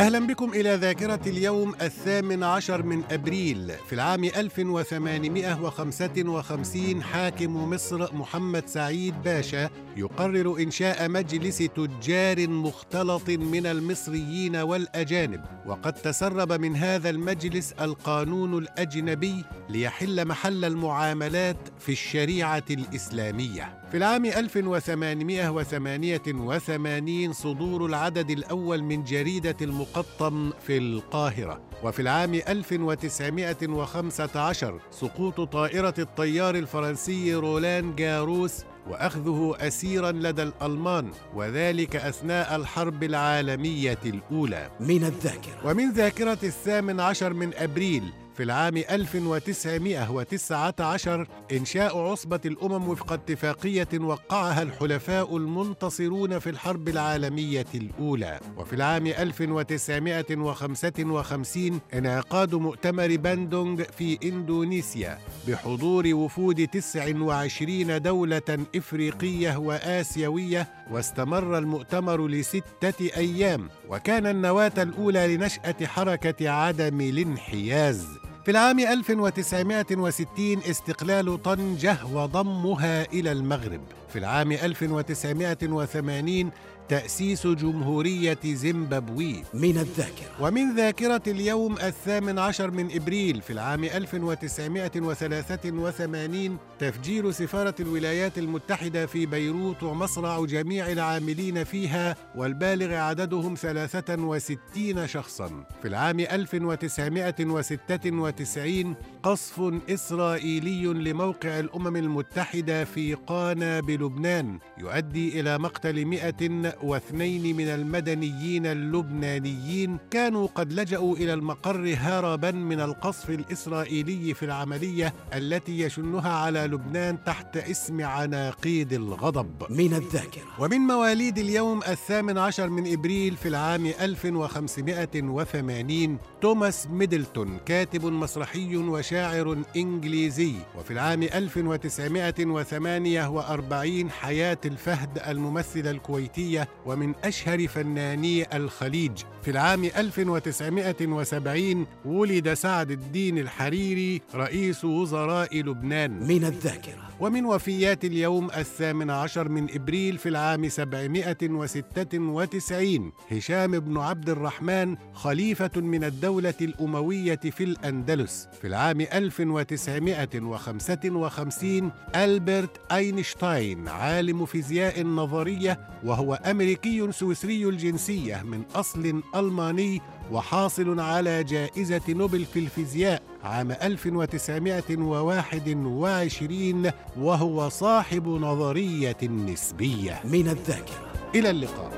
أهلا بكم إلى ذاكرة اليوم الثامن عشر من أبريل في العام 1855 حاكم مصر محمد سعيد باشا يقرر إنشاء مجلس تجار مختلط من المصريين والأجانب. وقد تسرب من هذا المجلس القانون الأجنبي ليحل محل المعاملات في الشريعة الإسلامية. في العام 1888 صدور العدد الأول من جريدة المقطم في القاهرة وفي العام 1915 سقوط طائرة الطيار الفرنسي رولان جاروس وأخذه اسيرا لدى الألمان وذلك أثناء الحرب العالمية الأولى. من الذاكرة. ومن ذاكرة الثامن عشر من أبريل في العام 1919 إنشاء عصبة الأمم وفق اتفاقية وقعها الحلفاء المنتصرون في الحرب العالمية الأولى. وفي العام 1955 انعقاد مؤتمر باندونغ في إندونيسيا بحضور وفود 29 دولة إفريقية وآسيوية واستمر المؤتمر لستة أيام. وكان النواة الأولى لنشأة حركة عدم الانحياز. في العام 1960 استقلال طنجة وضمها إلى المغرب. في العام 1980 تأسيس جمهورية زيمبابوي. من الذاكرة. ومن ذاكرة اليوم الثامن عشر من إبريل في العام 1983 تفجير سفارة الولايات المتحدة في بيروت ومصرع جميع العاملين فيها والبالغ عددهم 63 شخصا. في العام 1996 قصف إسرائيلي لموقع الأمم المتحدة في قانا بلبنان يؤدي إلى مقتل 102 من المدنيين اللبنانيين كانوا قد لجأوا إلى المقر هربا من القصف الإسرائيلي في العملية التي يشنها على لبنان تحت اسم عناقيد الغضب. من الذاكرة. ومن مواليد اليوم الثامن عشر من إبريل في العام 1580 توماس ميدلتون كاتب مسرحي وشاعر إنجليزي وفي العام 1948 حياة الفهد الممثلة الكويتية ومن أشهر فناني الخليج. في العام 1970 ولد سعد الدين الحريري رئيس وزراء لبنان. من الذاكرة. ومن وفيات اليوم الثامن عشر من إبريل في العام 796 هشام بن عبد الرحمن خليفة من الدولة الأموية في الأندلس. في العام 1955 ألبرت أينشتاين عالم فيزياء نظرية وهو أمريكي سويسري الجنسية من أصل ألماني وحاصل على جائزة نوبل في الفيزياء عام 1921 وهو صاحب نظرية النسبية من الذاكرة. إلى اللقاء.